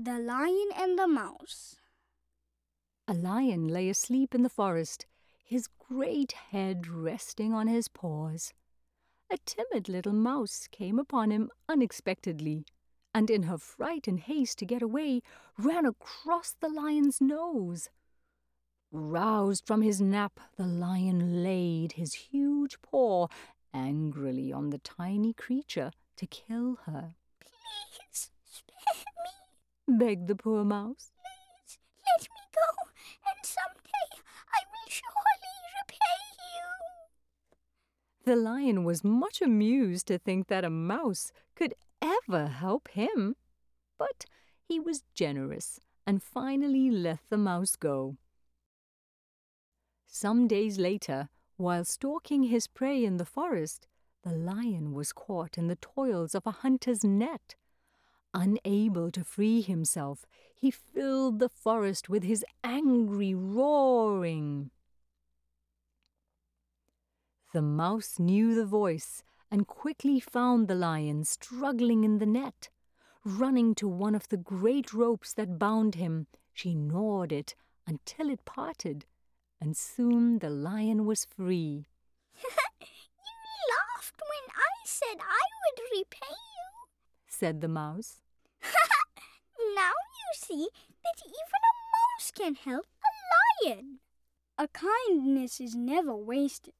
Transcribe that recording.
The Lion and the Mouse A lion lay asleep in the forest, his great head resting on his paws. A timid little mouse came upon him unexpectedly, and in her fright and haste to get away, ran across the lion's nose. Roused from his nap, the lion laid his huge paw angrily on the tiny creature to kill her. Please spare me, begged the poor mouse. please let me go, and someday I will surely repay you. The lion was much amused to think that a mouse could ever help him, but he was generous and finally let the mouse go. Some days later, while stalking his prey in the forest, the lion was caught in the toils of a hunter's net. Unable to free himself, he filled the forest with his angry roaring. The mouse knew the voice and quickly found the lion struggling in the net. Running to one of the great ropes that bound him, she gnawed it until it parted and soon the lion was free. you laughed when I said I would repay said the mouse. now you see that even a mouse can help a lion. A kindness is never wasted.